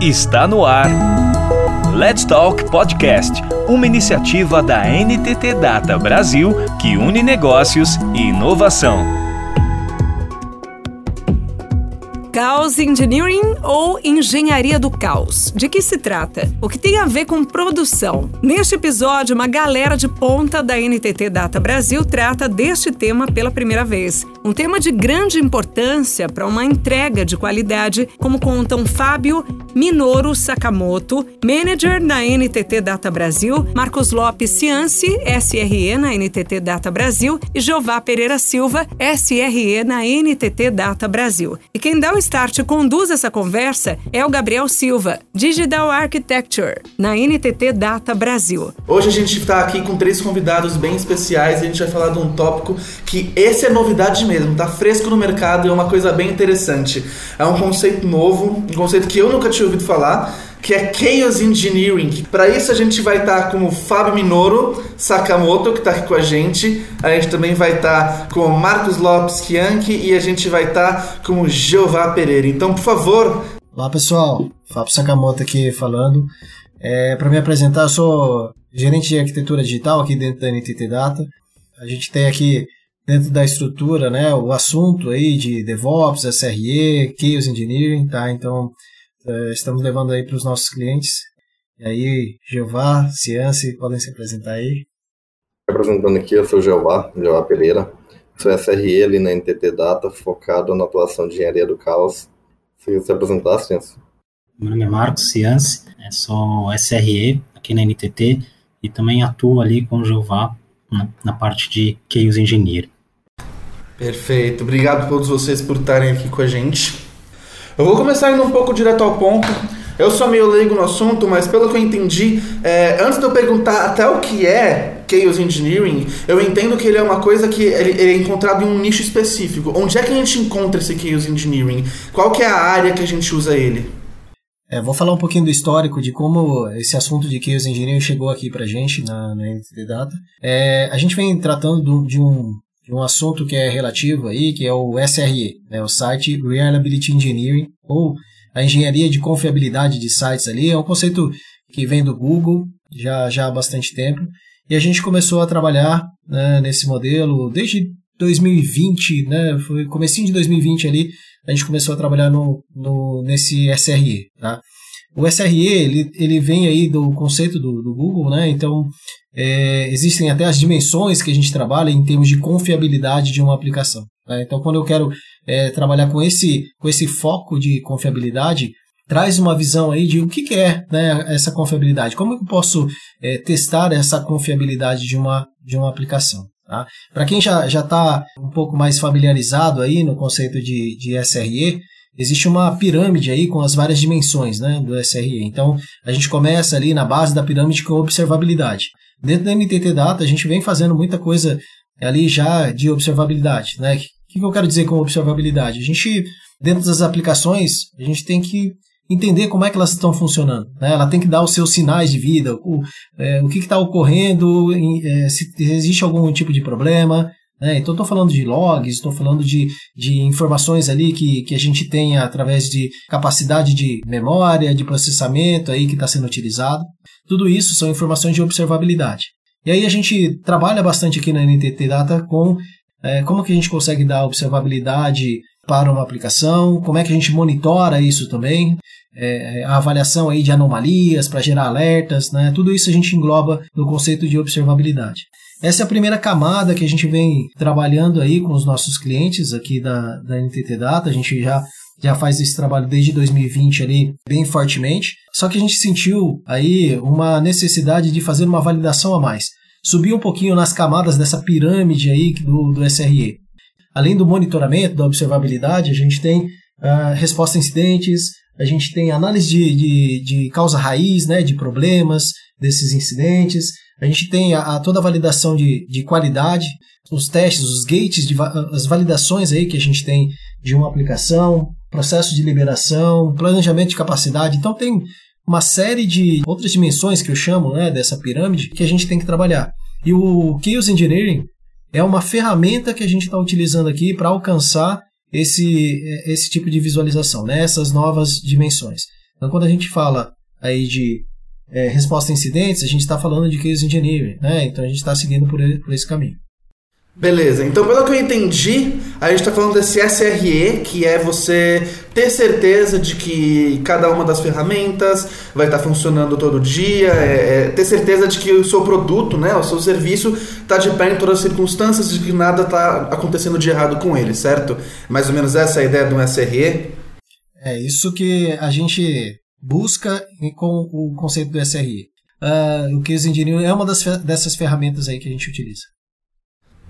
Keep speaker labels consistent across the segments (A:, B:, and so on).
A: Está no ar. Let's Talk Podcast, uma iniciativa da NTT Data Brasil que une negócios e inovação.
B: Caos Engineering ou Engenharia do Caos? De que se trata? O que tem a ver com produção? Neste episódio, uma galera de ponta da NTT Data Brasil trata deste tema pela primeira vez. Um tema de grande importância para uma entrega de qualidade, como contam Fábio Minoru Sakamoto, manager na NTT Data Brasil, Marcos Lopes Cianci, SRE na NTT Data Brasil e Jeová Pereira Silva, SRE na NTT Data Brasil. E quem dá o Start conduz essa conversa é o Gabriel Silva, Digital Architecture, na NTT Data Brasil.
C: Hoje a gente está aqui com três convidados bem especiais e a gente vai falar de um tópico que esse é novidade mesmo, tá fresco no mercado e é uma coisa bem interessante. É um conceito novo, um conceito que eu nunca tinha ouvido falar que é Chaos Engineering. Para isso a gente vai estar tá com o Fábio Minoro Sakamoto, que está aqui com a gente. A gente também vai estar tá com o Marcos Lopes Chianchi e a gente vai estar tá com o Jeová Pereira. Então, por favor.
D: Olá pessoal, Fábio Sakamoto aqui falando. É, Para me apresentar, eu sou gerente de arquitetura digital aqui dentro da NTT Data. A gente tem aqui dentro da estrutura, né, o assunto aí de DevOps, SRE, Chaos Engineering, tá? Então, estamos levando aí para os nossos clientes. E aí, Jeová, Ciance, podem se apresentar aí.
E: Apresentando aqui, eu sou o Jeová, Jeová Pereira. Sou SRE ali na NTT Data, focado na atuação de engenharia do caos. Se você apresentar, Ciance.
F: Meu nome é Marcos Ciance, é, sou SRE aqui na NTT e também atuo ali com o Jeová na, na parte de Chaos Engineer.
C: Perfeito, obrigado a todos vocês por estarem aqui com a gente. Eu vou começar indo um pouco direto ao ponto. Eu sou meio leigo no assunto, mas pelo que eu entendi, é, antes de eu perguntar até o que é Chaos Engineering, eu entendo que ele é uma coisa que ele, ele, é encontrado em um nicho específico. Onde é que a gente encontra esse Chaos Engineering? Qual que é a área que a gente usa ele?
D: É, vou falar um pouquinho do histórico de como esse assunto de Chaos Engineering chegou aqui pra gente na, na Data. É, a gente vem tratando de um, um assunto que é relativo aí, que é o SRE, né, o Site Reliability Engineering, ou a engenharia de confiabilidade de sites ali, é um conceito que vem do Google já, já há bastante tempo, e a gente começou a trabalhar né, nesse modelo desde 2020, né, foi comecinho de 2020 ali, a gente começou a trabalhar no, no, nesse SRE, tá? O SRE, ele, ele vem aí do conceito do, do Google, né? Então, é, existem até as dimensões que a gente trabalha em termos de confiabilidade de uma aplicação. Né? Então, quando eu quero é, trabalhar com esse, com esse foco de confiabilidade, traz uma visão aí de o que, que é né, essa confiabilidade, como eu posso é, testar essa confiabilidade de uma, de uma aplicação. Tá? Para quem já está um pouco mais familiarizado aí no conceito de, de SRE, existe uma pirâmide aí com as várias dimensões né, do SRE. Então, a gente começa ali na base da pirâmide com observabilidade. Dentro da NTT Data, a gente vem fazendo muita coisa ali já de observabilidade. Né? O que, que eu quero dizer com observabilidade? A gente, dentro das aplicações, a gente tem que entender como é que elas estão funcionando. Né? Ela tem que dar os seus sinais de vida, o, é, o que está ocorrendo, é, se existe algum tipo de problema, né? Então, estou falando de logs, estou falando de, de informações ali que, que a gente tem através de capacidade de memória, de processamento aí que está sendo utilizado. Tudo isso são informações de observabilidade. E aí a gente trabalha bastante aqui na NTT Data com é, como que a gente consegue dar observabilidade para uma aplicação, como é que a gente monitora isso também, é, a avaliação aí de anomalias para gerar alertas, né? tudo isso a gente engloba no conceito de observabilidade. Essa é a primeira camada que a gente vem trabalhando aí com os nossos clientes aqui da, da NTT Data. A gente já, já faz esse trabalho desde 2020 ali bem fortemente. Só que a gente sentiu aí uma necessidade de fazer uma validação a mais. Subir um pouquinho nas camadas dessa pirâmide aí do, do SRE. Além do monitoramento, da observabilidade, a gente tem uh, resposta a incidentes, a gente tem análise de, de, de causa raiz, né, de problemas desses incidentes, a gente tem a, a toda a validação de, de qualidade, os testes, os gates, de, as validações aí que a gente tem de uma aplicação, processo de liberação, planejamento de capacidade. Então tem uma série de outras dimensões que eu chamo né, dessa pirâmide que a gente tem que trabalhar. E o Chaos Engineering é uma ferramenta que a gente está utilizando aqui para alcançar esse, esse tipo de visualização, né, essas novas dimensões. Então, quando a gente fala aí de é, resposta a incidentes, a gente está falando de case engineering, né? Então a gente está seguindo por, por esse caminho.
C: Beleza, então pelo que eu entendi, a gente está falando desse SRE, que é você ter certeza de que cada uma das ferramentas vai estar tá funcionando todo dia, é, é, ter certeza de que o seu produto, né, o seu serviço está de pé em todas as circunstâncias, de que nada está acontecendo de errado com ele, certo? Mais ou menos essa é a ideia do SRE?
D: É isso que a gente busca com o conceito do SRE. Uh, ah, o Case Engineering é uma das, dessas ferramentas aí que a gente utiliza.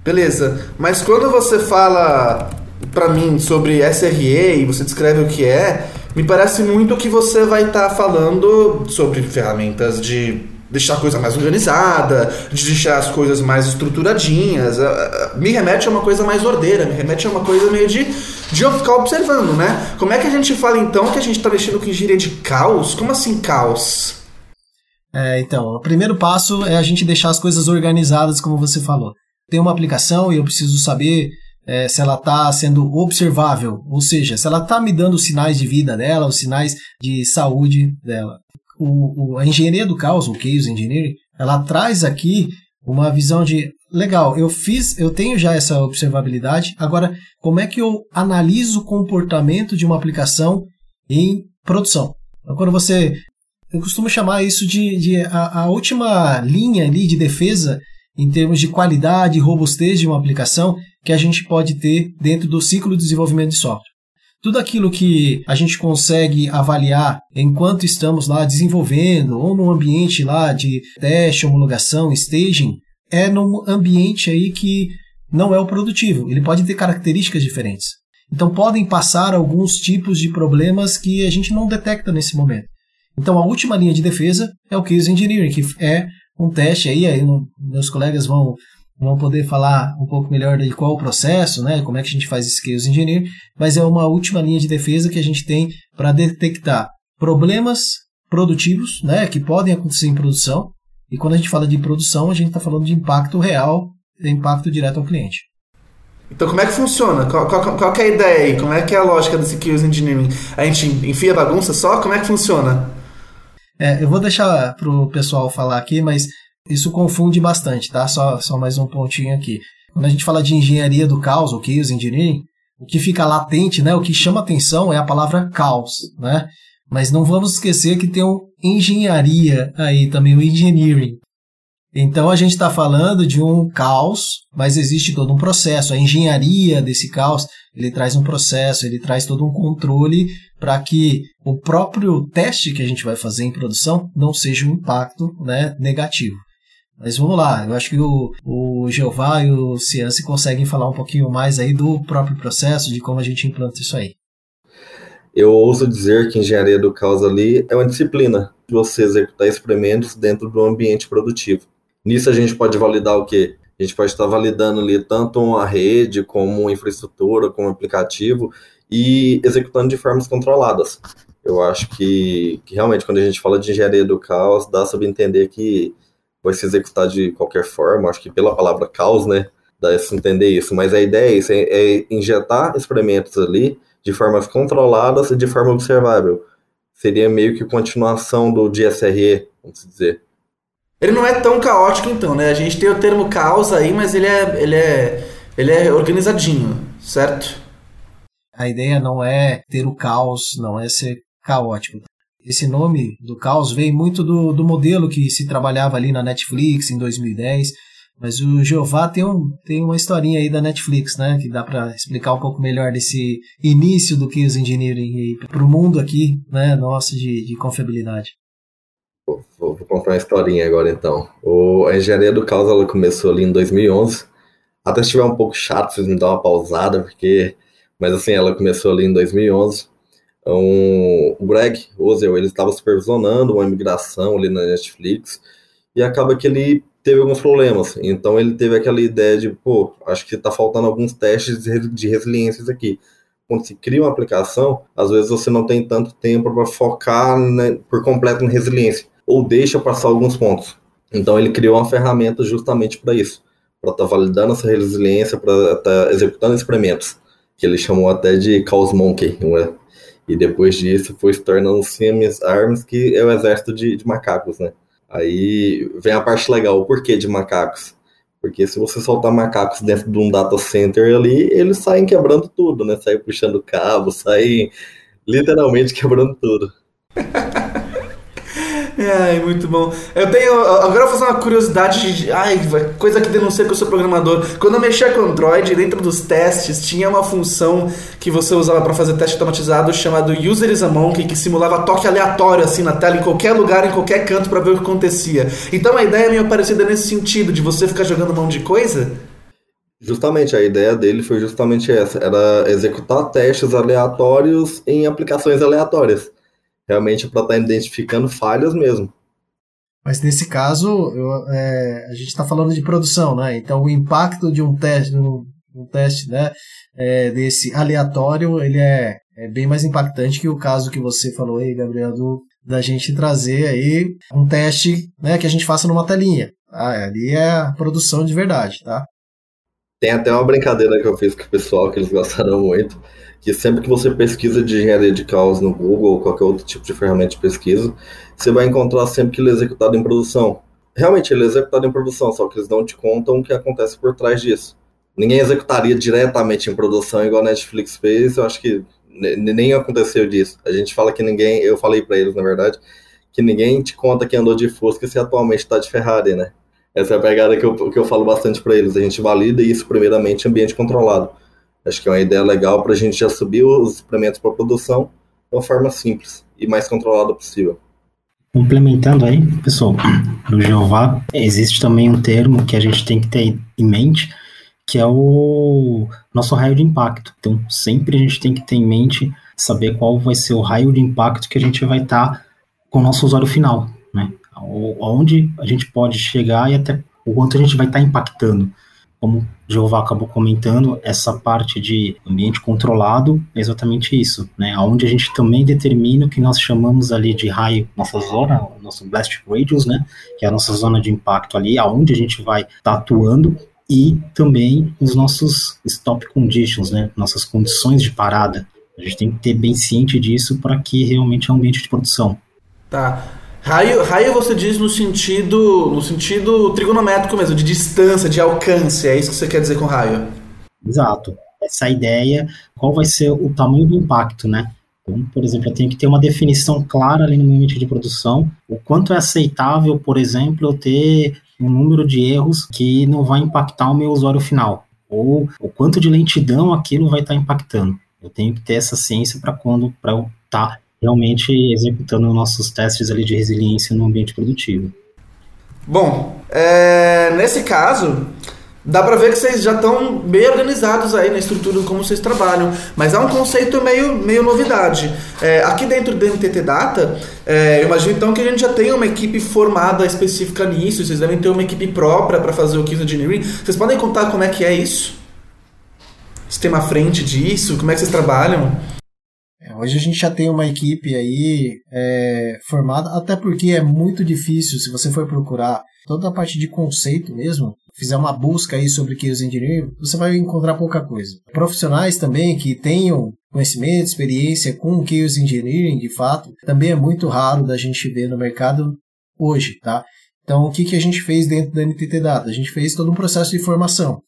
C: Beleza, mas quando você fala para mim sobre SRE e você descreve o que é, me parece muito que você vai estar tá falando sobre ferramentas de deixar a coisa mais organizada, de deixar as coisas mais estruturadinhas. Ah, ah, me remete a uma coisa mais ordeira, me remete a uma coisa meio de, de eu ficar observando, né? Como é que a gente fala então que a gente está mexendo com engenharia de caos? Como assim caos?
D: É, então, o primeiro passo é a gente deixar as coisas organizadas, como você falou tem uma aplicação e eu preciso saber é, se ela está sendo observável, ou seja, se ela está me dando os sinais de vida dela, os sinais de saúde dela. O, o, a engenharia do caos, o Chaos Engineering, ela traz aqui uma visão de legal, eu fiz, eu tenho já essa observabilidade, agora como é que eu analiso o comportamento de uma aplicação em produção? Então, quando você eu costumo chamar isso de, de a, a, última linha ali de defesa em termos de qualidade e robustez de uma aplicação que a gente pode ter dentro do ciclo de desenvolvimento de software. Tudo aquilo que a gente consegue avaliar enquanto estamos lá desenvolvendo ou no ambiente lá de teste, homologação, staging, é num ambiente aí que não é o produtivo. Ele pode ter características diferentes. Então podem passar alguns tipos de problemas que a gente não detecta nesse momento. Então a última linha de defesa é o case engineering, que é um teste aí, aí meus colegas vão, vão poder falar um pouco melhor de qual o processo, né, como é que a gente faz esse Chaos Engineer, mas é uma última linha de defesa que a gente tem para detectar problemas produtivos, né, que podem acontecer em produção, e quando a gente fala de produção, a gente está falando de impacto real, impacto direto ao cliente.
C: Então, como é que funciona? Qual, qual, qual é a ideia aí? Como é que é a lógica desse Chaos Engineering? A gente enfia bagunça só? Como é que funciona?
D: É, eu vou deixar pro pessoal falar aqui, mas isso confunde bastante, tá? Só, só mais um pontinho aqui. Quando a gente fala de engenharia do caos, o chaos engineering, o que fica latente, né? O que chama atenção é a palavra caos, né? Mas não vamos esquecer que tem um engenharia aí também, o engineering. Então a gente está falando de um caos, mas existe todo um processo. A engenharia desse caos, ele traz um processo, ele traz todo um controle para que o próprio teste que a gente vai fazer em produção não seja um impacto né, negativo. Mas vamos lá, eu acho que o, o Jeová e o Ciance conseguem falar um pouquinho mais aí do próprio processo, de como a gente implanta isso aí.
E: Eu ouso dizer que engenharia do caos ali é uma disciplina você executar experimentos dentro do ambiente produtivo. Nisso a gente pode validar o quê? A gente pode estar validando ali tanto a rede, como infraestrutura, como aplicativo, e executando de formas controladas. Eu acho que, que realmente quando a gente fala de engenharia do caos, dá para entender que vai se executar de qualquer forma. Acho que pela palavra caos, né, dá para entender isso. Mas a ideia é isso, é, é injetar experimentos ali de formas controladas e de forma observável. Seria meio que continuação do DSRE, vamos dizer.
C: Ele não é tão caótico então, né? A gente tem o termo caos aí, mas ele é, ele é, ele é organizadinho, certo?
D: A ideia não é ter o caos, não é ser caótico. Esse nome do caos vem muito do, do modelo que se trabalhava ali na Netflix em 2010. Mas o Jeová tem, um, tem uma historinha aí da Netflix, né? Que dá para explicar um pouco melhor desse início do que os engineering para o mundo aqui, né? Nosso de, de confiabilidade.
E: Vou, vou, contar uma historinha agora então. O, a engenharia do caos ela começou ali em 2011. Até se estiver um pouco chato, vocês me dão uma pausada, porque mas assim, ela começou ali em 2011. Um, o Greg Ozel, ele estava supervisionando uma imigração ali na Netflix e acaba que ele teve alguns problemas. Então ele teve aquela ideia de, pô, acho que está faltando alguns testes de resiliências aqui. Quando se cria uma aplicação, às vezes você não tem tanto tempo para focar né, por completo na resiliência, ou deixa passar alguns pontos. Então ele criou uma ferramenta justamente para isso, para estar tá validando essa resiliência, para estar tá executando experimentos que ele chamou até de Chaos Monkey. É? E depois disso foi se tornando Siemens Arms, que é o exército de, de macacos, né? Aí vem a parte legal, o porquê de macacos. Porque se você soltar macacos dentro de um data center ali, eles saem quebrando tudo, né? Saem puxando cabo, saem literalmente quebrando tudo.
C: Ai, muito bom. Eu tenho. Agora eu vou fazer uma curiosidade. De, ai, coisa que denuncia que eu sou programador. Quando eu mexia com Android, dentro dos testes, tinha uma função que você usava para fazer teste automatizado chamado User is a Monkey, que simulava toque aleatório assim na tela, em qualquer lugar, em qualquer canto, para ver o que acontecia. Então a ideia é meio parecida nesse sentido, de você ficar jogando mão de coisa.
E: Justamente, a ideia dele foi justamente essa: era executar testes aleatórios em aplicações aleatórias realmente para estar tá identificando falhas mesmo.
D: Mas nesse caso, eu, é, a gente está falando de produção, né? Então o impacto de um teste, um, um teste, né, é, desse aleatório, ele é, é, bem mais impactante que o caso que você falou aí, Gabriel, do, da gente trazer aí um teste, né, que a gente faça numa telinha. Tá? Ali é a produção de verdade, tá?
E: Tem até uma brincadeira que eu fiz com o pessoal que eles gostaram muito, que sempre que você pesquisa de engenharia de caos no Google ou qualquer outro tipo de ferramenta de pesquisa, você vai encontrar sempre que ele é executado em produção. Realmente, ele é executado em produção, só que eles não te contam o que acontece por trás disso. Ninguém executaria diretamente em produção igual a Netflix fez, eu acho que nem aconteceu disso. A gente fala que ninguém, eu falei para eles, na verdade, que ninguém te conta que andou de Fusca se atualmente está de Ferrari, né? Essa é a pegada que eu, que eu falo bastante para eles. A gente valida isso primeiramente ambiente controlado. Acho que é uma ideia legal para a gente já subir os suplementos para produção de uma forma simples e mais controlada possível.
F: Complementando aí, pessoal, no Jeová existe também um termo que a gente tem que ter em mente, que é o nosso raio de impacto. Então, sempre a gente tem que ter em mente saber qual vai ser o raio de impacto que a gente vai estar tá com o nosso usuário final, né? Onde a gente pode chegar e até o quanto a gente vai estar tá impactando como Jeová acabou comentando, essa parte de ambiente controlado é exatamente isso, né? Onde a gente também determina o que nós chamamos ali de raio, nossa zona, nosso blast radius, né? Que é a nossa zona de impacto ali, aonde a gente vai estar tá atuando e também os nossos stop conditions, né? Nossas condições de parada. A gente tem que ter bem ciente disso para que realmente é um ambiente de produção.
C: Tá. Raio, raio você diz no sentido, no sentido trigonométrico mesmo, de distância, de alcance. É isso que você quer dizer com raio?
F: Exato. Essa ideia, qual vai ser o tamanho do impacto, né? Então, por exemplo, eu tenho que ter uma definição clara ali no meu ambiente de produção, o quanto é aceitável, por exemplo, eu ter um número de erros que não vai impactar o meu usuário final, ou o quanto de lentidão aquilo vai estar impactando. Eu tenho que ter essa ciência para quando para eu estar tá realmente executando nossos testes ali de resiliência no ambiente produtivo.
C: Bom, é, nesse caso, dá para ver que vocês já estão bem organizados aí na estrutura como vocês trabalham, mas há um conceito meio, meio novidade. É, aqui dentro do NTT Data, é, eu imagino então que a gente já tem uma equipe formada específica nisso, vocês devem ter uma equipe própria para fazer o Kiss Engineering. Vocês podem contar como é que é isso? Sistema à frente disso? Como é que vocês trabalham?
D: Hoje a gente já tem uma equipe aí é, formada, até porque é muito difícil, se você for procurar toda a parte de conceito mesmo, fizer uma busca aí sobre Chaos Engineering, você vai encontrar pouca coisa. Profissionais também que tenham conhecimento, experiência com Chaos Engineering, de fato, também é muito raro da gente ver no mercado hoje, tá? Então, o que, que a gente fez dentro da NTT Data? A gente fez todo um processo de formação.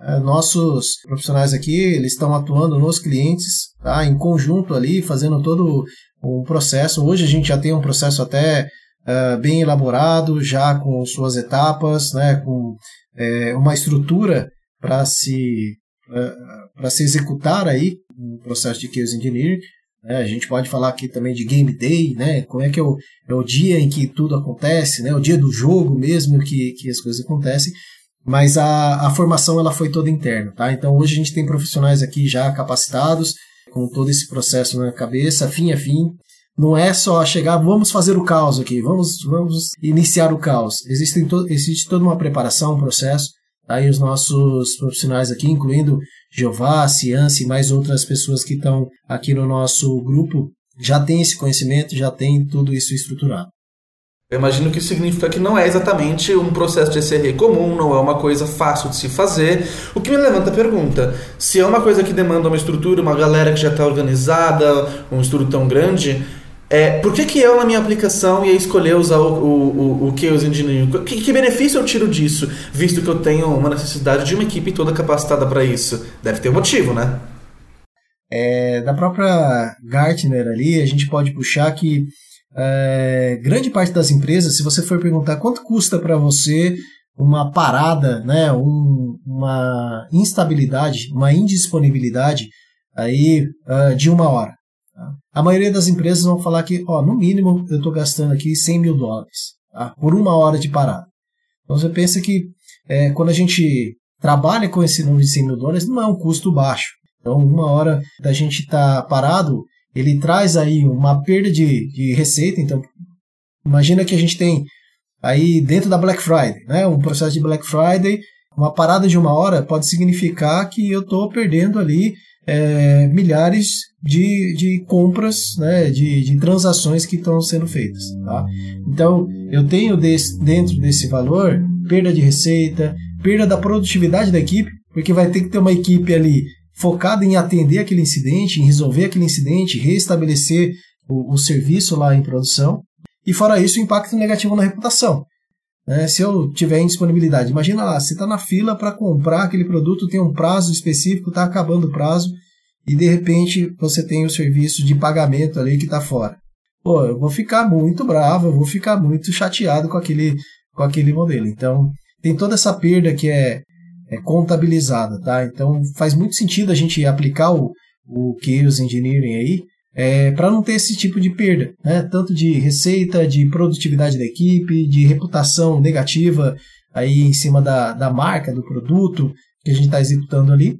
D: É, nossos profissionais aqui, eles estão atuando nos clientes, tá? em conjunto ali, fazendo todo um processo. Hoje a gente já tem um processo até uh, bem elaborado, já com suas etapas, né? com é, uma estrutura para se, para se executar aí um processo de Chaos Engineering. Né? A gente pode falar aqui também de Game Day, né? como é que é o, é o dia em que tudo acontece, né? o dia do jogo mesmo que, que as coisas acontecem mas a, a formação ela foi toda interna, tá? Então hoje a gente tem profissionais aqui já capacitados, com todo esse processo na cabeça, fim a fim. Não é só chegar, vamos fazer o caos aqui, vamos, vamos iniciar o caos. Existe, to, existe toda uma preparação, um processo. Tá? E os nossos profissionais aqui, incluindo Jeová, Ciência e mais outras pessoas que estão aqui no nosso grupo, já têm esse conhecimento, já tem tudo isso estruturado.
C: Eu imagino que isso significa que não é exatamente um processo de SRE comum, não é uma coisa fácil de se fazer. O que me levanta a pergunta: se é uma coisa que demanda uma estrutura, uma galera que já está organizada, um estudo tão grande, é, por que, que eu, na minha aplicação, ia escolher usar o, o, o, o Chaos Engineering? Que, que benefício eu tiro disso, visto que eu tenho uma necessidade de uma equipe toda capacitada para isso? Deve ter um motivo, né?
D: É, da própria Gartner ali, a gente pode puxar que é, grande parte das empresas, se você for perguntar quanto custa para você uma parada, né, um, uma instabilidade, uma indisponibilidade aí uh, de uma hora. Tá? A maioria das empresas vão falar que, ó, no mínimo eu estou gastando aqui 100 mil dólares tá? por uma hora de parada. Então você pensa que é, quando a gente trabalha com esse número de 100 mil dólares, não é um custo baixo. Então, uma hora da gente estar tá parado, ele traz aí uma perda de, de receita. Então, imagina que a gente tem aí dentro da Black Friday, né, um processo de Black Friday, uma parada de uma hora pode significar que eu estou perdendo ali é, milhares de, de compras, né, de, de transações que estão sendo feitas. Tá? Então, eu tenho desse, dentro desse valor perda de receita, perda da produtividade da equipe, porque vai ter que ter uma equipe ali focada em atender aquele incidente, em resolver aquele incidente, restabelecer o, o serviço lá em produção. E fora isso, o impacto negativo na reputação. É, se eu tiver indisponibilidade, imagina lá, você está na fila para comprar aquele produto, tem um prazo específico, está acabando o prazo, e de repente você tem o serviço de pagamento ali que está fora. Pô, eu vou ficar muito bravo, eu vou ficar muito chateado com aquele, com aquele modelo. Então, tem toda essa perda que é é, contabilizada, tá? Então faz muito sentido a gente aplicar o, o Chaos Engineering aí é, para não ter esse tipo de perda, né? Tanto de receita, de produtividade da equipe, de reputação negativa aí em cima da, da marca, do produto que a gente está executando ali.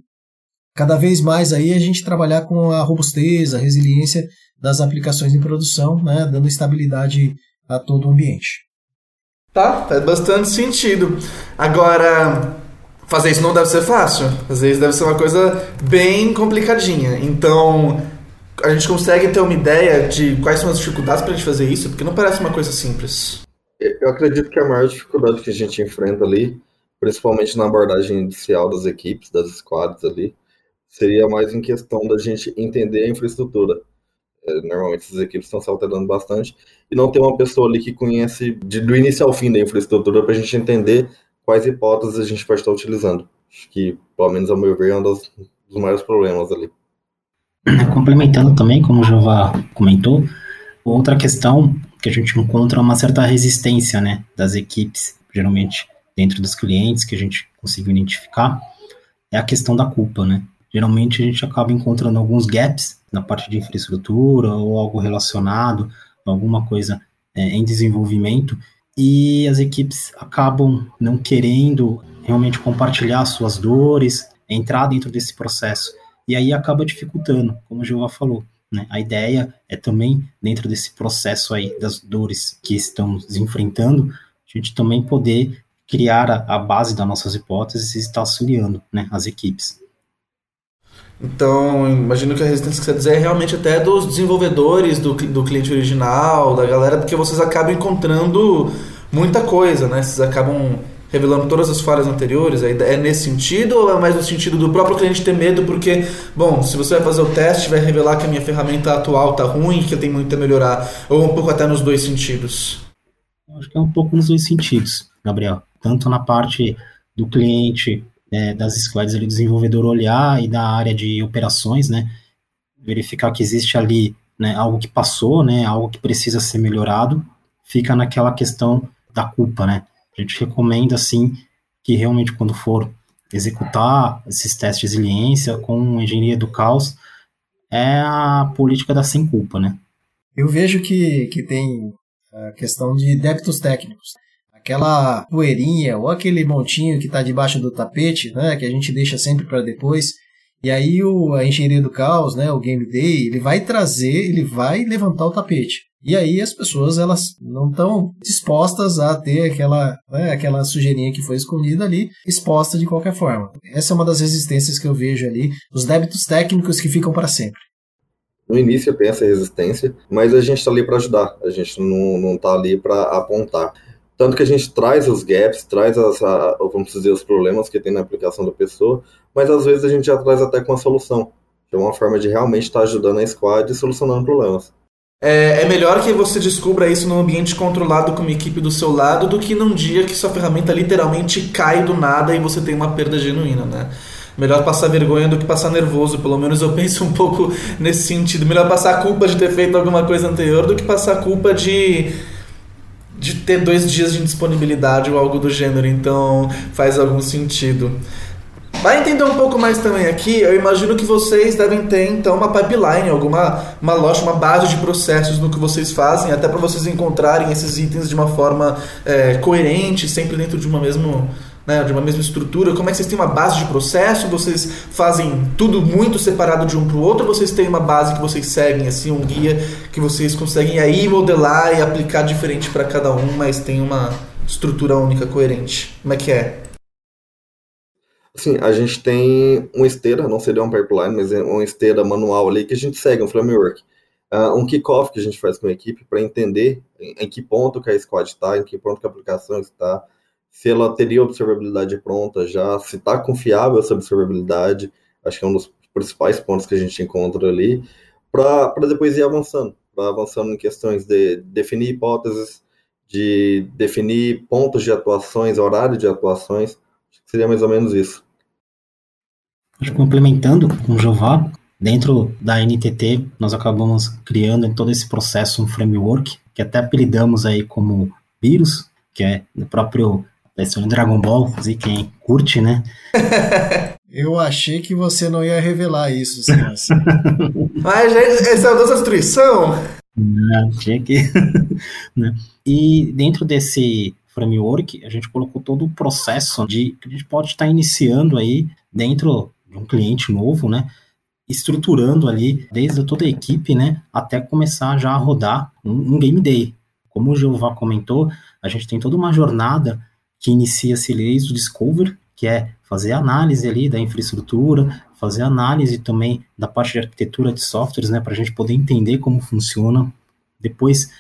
D: Cada vez mais aí a gente trabalhar com a robustez, a resiliência das aplicações em produção, né? Dando estabilidade a todo o ambiente.
C: Tá, faz bastante sentido. Agora, fazer isso não deve ser fácil. Fazer isso deve ser uma coisa bem complicadinha. Então, a gente consegue ter uma ideia de quais são as dificuldades para a gente fazer isso? Porque não parece uma coisa simples.
E: Eu acredito que a maior dificuldade que a gente enfrenta ali, principalmente na abordagem inicial das equipes, das squads ali, seria mais em questão da gente entender a infraestrutura. É, normalmente essas equipes estão se alterando bastante e não ter uma pessoa ali que conhece de, do início ao fim da infraestrutura para a gente entender quais hipóteses a gente pode estar utilizando. Acho que, pelo menos ao meu ver, é um dos, dos maiores problemas ali.
F: Complementando também, como o Jová comentou, outra questão que a gente encontra é uma certa resistência né, das equipes, geralmente dentro dos clientes que a gente conseguiu identificar, é a questão da culpa, né? Geralmente a gente acaba encontrando alguns gaps na parte de infraestrutura ou algo relacionado, alguma coisa é, em desenvolvimento, e as equipes acabam não querendo realmente compartilhar suas dores, entrar dentro desse processo. E aí acaba dificultando, como o Jeová falou. Né? A ideia é também, dentro desse processo aí das dores que estamos enfrentando, a gente também poder criar a, a base das nossas hipóteses e estar auxiliando né, as equipes.
C: Então, imagino que a resistência que você dizer é realmente até dos desenvolvedores do, do cliente original, da galera, porque vocês acabam encontrando muita coisa, né? Vocês acabam revelando todas as falhas anteriores. É nesse sentido ou é mais no sentido do próprio cliente ter medo porque, bom, se você vai fazer o teste, vai revelar que a minha ferramenta atual tá ruim, que eu tenho muito a melhorar, ou um pouco até nos dois sentidos?
F: Acho que é um pouco nos dois sentidos, Gabriel. Tanto na parte do cliente né, das squads ali, desenvolvedor olhar e da área de operações, né, verificar que existe ali né, algo que passou, né, algo que precisa ser melhorado, fica naquela questão da culpa, né. A gente recomenda, assim, que realmente quando for executar esses testes de resiliência com engenharia do caos, é a política da sem culpa, né.
D: Eu vejo que, que tem a questão de débitos técnicos aquela poeirinha ou aquele montinho que está debaixo do tapete, né, que a gente deixa sempre para depois. E aí o, a engenharia do caos, né, o Game Day, ele vai trazer, ele vai levantar o tapete. E aí as pessoas elas não estão dispostas a ter aquela, né, aquela sujeirinha que foi escondida ali exposta de qualquer forma. Essa é uma das resistências que eu vejo ali, os débitos técnicos que ficam para sempre.
E: No início tem essa resistência, mas a gente está ali para ajudar, a gente não está ali para apontar. Tanto que a gente traz os gaps, traz as, a, vamos dizer, os problemas que tem na aplicação da pessoa, mas às vezes a gente já traz até com a solução. É uma forma de realmente estar ajudando a squad e solucionando problemas.
C: É, é, melhor que você descubra isso num ambiente controlado com uma equipe do seu lado do que num dia que sua ferramenta literalmente cai do nada e você tem uma perda genuína, né? Melhor passar vergonha do que passar nervoso, pelo menos eu penso um pouco nesse sentido. Melhor passar a culpa de ter feito alguma coisa anterior do que passar a culpa de de ter dois dias de indisponibilidade ou algo do gênero, então faz algum sentido. Vai entender um pouco mais também aqui, eu imagino que vocês devem ter então uma pipeline, alguma uma loja, uma base de processos no que vocês fazem, até para vocês encontrarem esses itens de uma forma é, coerente, sempre dentro de uma mesma né, de uma mesma estrutura? Como é que vocês têm uma base de processo? Vocês fazem tudo muito separado de um para o outro? Ou vocês têm uma base que vocês seguem, assim, um guia que vocês conseguem aí modelar e aplicar diferente para cada um, mas tem uma estrutura única, coerente? Como é que é?
E: Sim, a gente tem uma esteira, não seria um pipeline, mas é uma esteira manual ali que a gente segue, um framework. Uh, um kickoff que a gente faz com a equipe para entender em, em, que ponto que a squad está, em que ponto que a aplicação está, se ela teria observabilidade pronta já, se está confiável essa observabilidade, acho que é um dos principais pontos que a gente encontra ali, para depois ir avançando, para avançando em questões de definir hipóteses, de definir pontos de atuações, horário de atuações, seria mais ou menos isso.
F: Complementando com o Jová, dentro da NTT nós acabamos criando em todo esse processo um framework que até apelidamos aí como vírus, que é o próprio Versão Dragon Ball, assim, quem curte, né?
D: Eu achei que você não ia revelar isso, Silas.
C: Mas essa é a nossa destruição.
F: Não, tinha que. né? E dentro desse framework, a gente colocou todo o processo de que a gente pode estar iniciando aí dentro de um cliente novo, né? Estruturando ali desde toda a equipe, né? Até começar já a rodar um, um game day. Como o Jeová comentou, a gente tem toda uma jornada que inicia-se desde o Discover, que é fazer análise ali da infraestrutura, fazer análise também da parte de arquitetura de softwares, né, para a gente poder entender como funciona. Depois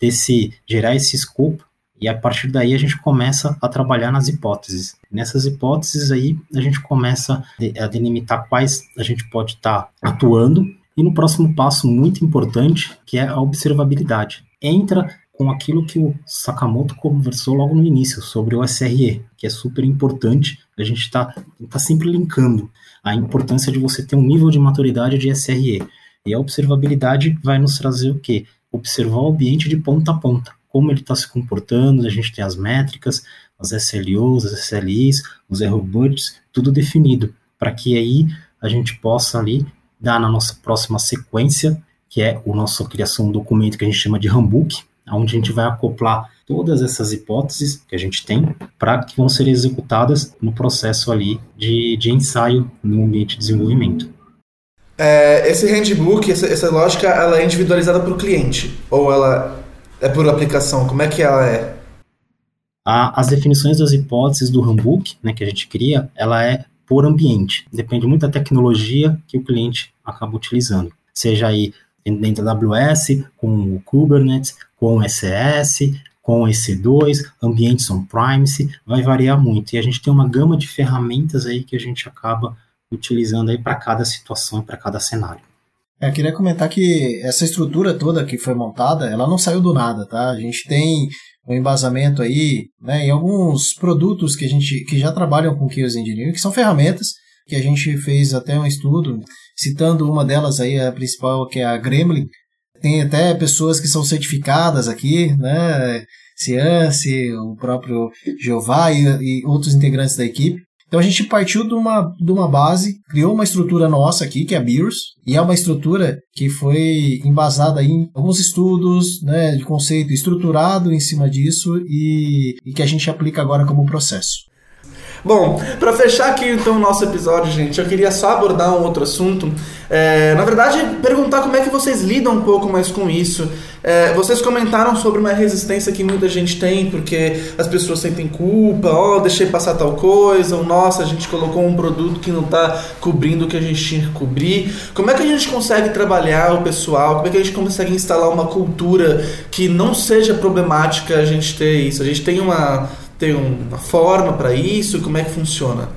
F: desse gerar esse escopo e a partir daí a gente começa a trabalhar nas hipóteses. Nessas hipóteses aí a gente começa a delimitar quais a gente pode estar tá atuando e no próximo passo muito importante que é a observabilidade. Entra com aquilo que o Sakamoto conversou logo no início, sobre o SRE, que é super importante, a gente está tá sempre linkando a importância de você ter um nível de maturidade de SRE. E a observabilidade vai nos trazer o quê? Observar o ambiente de ponta a ponta, como ele está se comportando, a gente tem as métricas, as SLOs, as SLIs, os error budgets, tudo definido, para que aí a gente possa ali dar na nossa próxima sequência, que é o nosso criação um documento que a gente chama de handbook, onde a gente vai acoplar todas essas hipóteses que a gente tem para que vão ser executadas no processo ali de, de ensaio no ambiente de desenvolvimento.
C: É, esse handbook, essa, essa lógica, ela é individualizada para o cliente ou ela é por aplicação? Como é que ela é?
F: A, as definições das hipóteses do handbook, né, que a gente cria, ela é por ambiente. Depende muito da tecnologia que o cliente acaba utilizando. Seja aí dentro da AWS, com o Kubernetes, com ECS, com EC2, ambientes on-premise, vai variar muito. E a gente tem uma gama de ferramentas aí que a gente acaba utilizando aí para cada situação, para cada cenário.
D: É, eu queria comentar que essa estrutura toda que foi montada, ela não saiu do nada, tá? A gente tem um embasamento aí, né, em alguns produtos que a gente que já trabalham com Chaos Engineering, que são ferramentas que a gente fez até um estudo, citando uma delas aí, a principal, que é a Gremlin. Tem até pessoas que são certificadas aqui, né? Ciance, o próprio Jeová e, e outros integrantes da equipe. Então a gente partiu de uma, de uma base, criou uma estrutura nossa aqui, que é a BIRS, e é uma estrutura que foi embasada em alguns estudos né, de conceito estruturado em cima disso e, e que a gente aplica agora como processo.
C: Bom, para fechar aqui então o nosso episódio, gente, eu queria só abordar um outro assunto. É, na verdade, perguntar como é que vocês lidam um pouco mais com isso. É, vocês comentaram sobre uma resistência que muita gente tem, porque as pessoas sentem culpa, ó, oh, deixei passar tal coisa, ou nossa, a gente colocou um produto que não está cobrindo o que a gente tinha que cobrir. Como é que a gente consegue trabalhar o pessoal? Como é que a gente consegue instalar uma cultura que não seja problemática a gente ter isso? A gente tem uma tem uma forma para isso? Como é que funciona?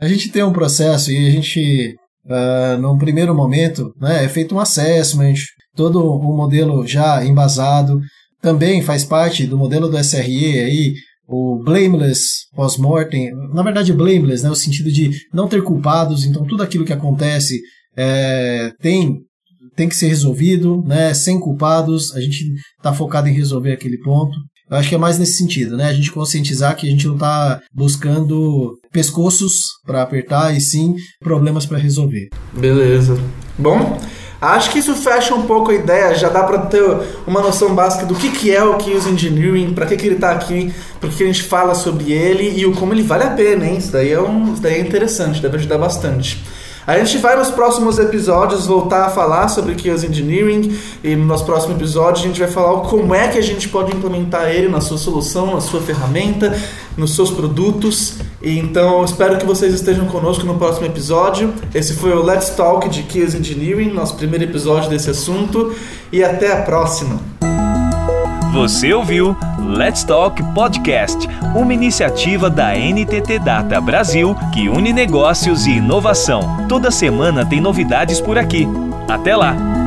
D: A gente tem um processo e a gente, uh, num primeiro momento, né, é feito um assessment, todo um modelo já embasado. Também faz parte do modelo do SRE aí, o blameless pós-mortem, na verdade blameless, né, no sentido de não ter culpados, então tudo aquilo que acontece é, tem tem que ser resolvido, né, sem culpados, a gente está focado em resolver aquele ponto. Eu acho que é mais nesse sentido, né? A gente conscientizar que a gente não está buscando pescoços para apertar e sim problemas para resolver.
C: Beleza. Bom, acho que isso fecha um pouco a ideia, já dá para ter uma noção básica do que, que é o Chaos Engineering, para que, que ele está aqui, porque a gente fala sobre ele e o como ele vale a pena, hein? Isso daí é, um, isso daí é interessante, deve ajudar bastante. A gente vai nos próximos episódios voltar a falar sobre Chaos Engineering e no nosso próximo episódio a gente vai falar como é que a gente pode implementar ele na sua solução, na sua ferramenta, nos seus produtos. E então espero que vocês estejam conosco no próximo episódio. Esse foi o Let's Talk de Chaos Engineering, nosso primeiro episódio desse assunto e até a próxima.
A: Você ouviu Let's Talk Podcast, uma iniciativa da NTT Data Brasil que une negócios e inovação. Toda semana tem novidades por aqui. Até lá!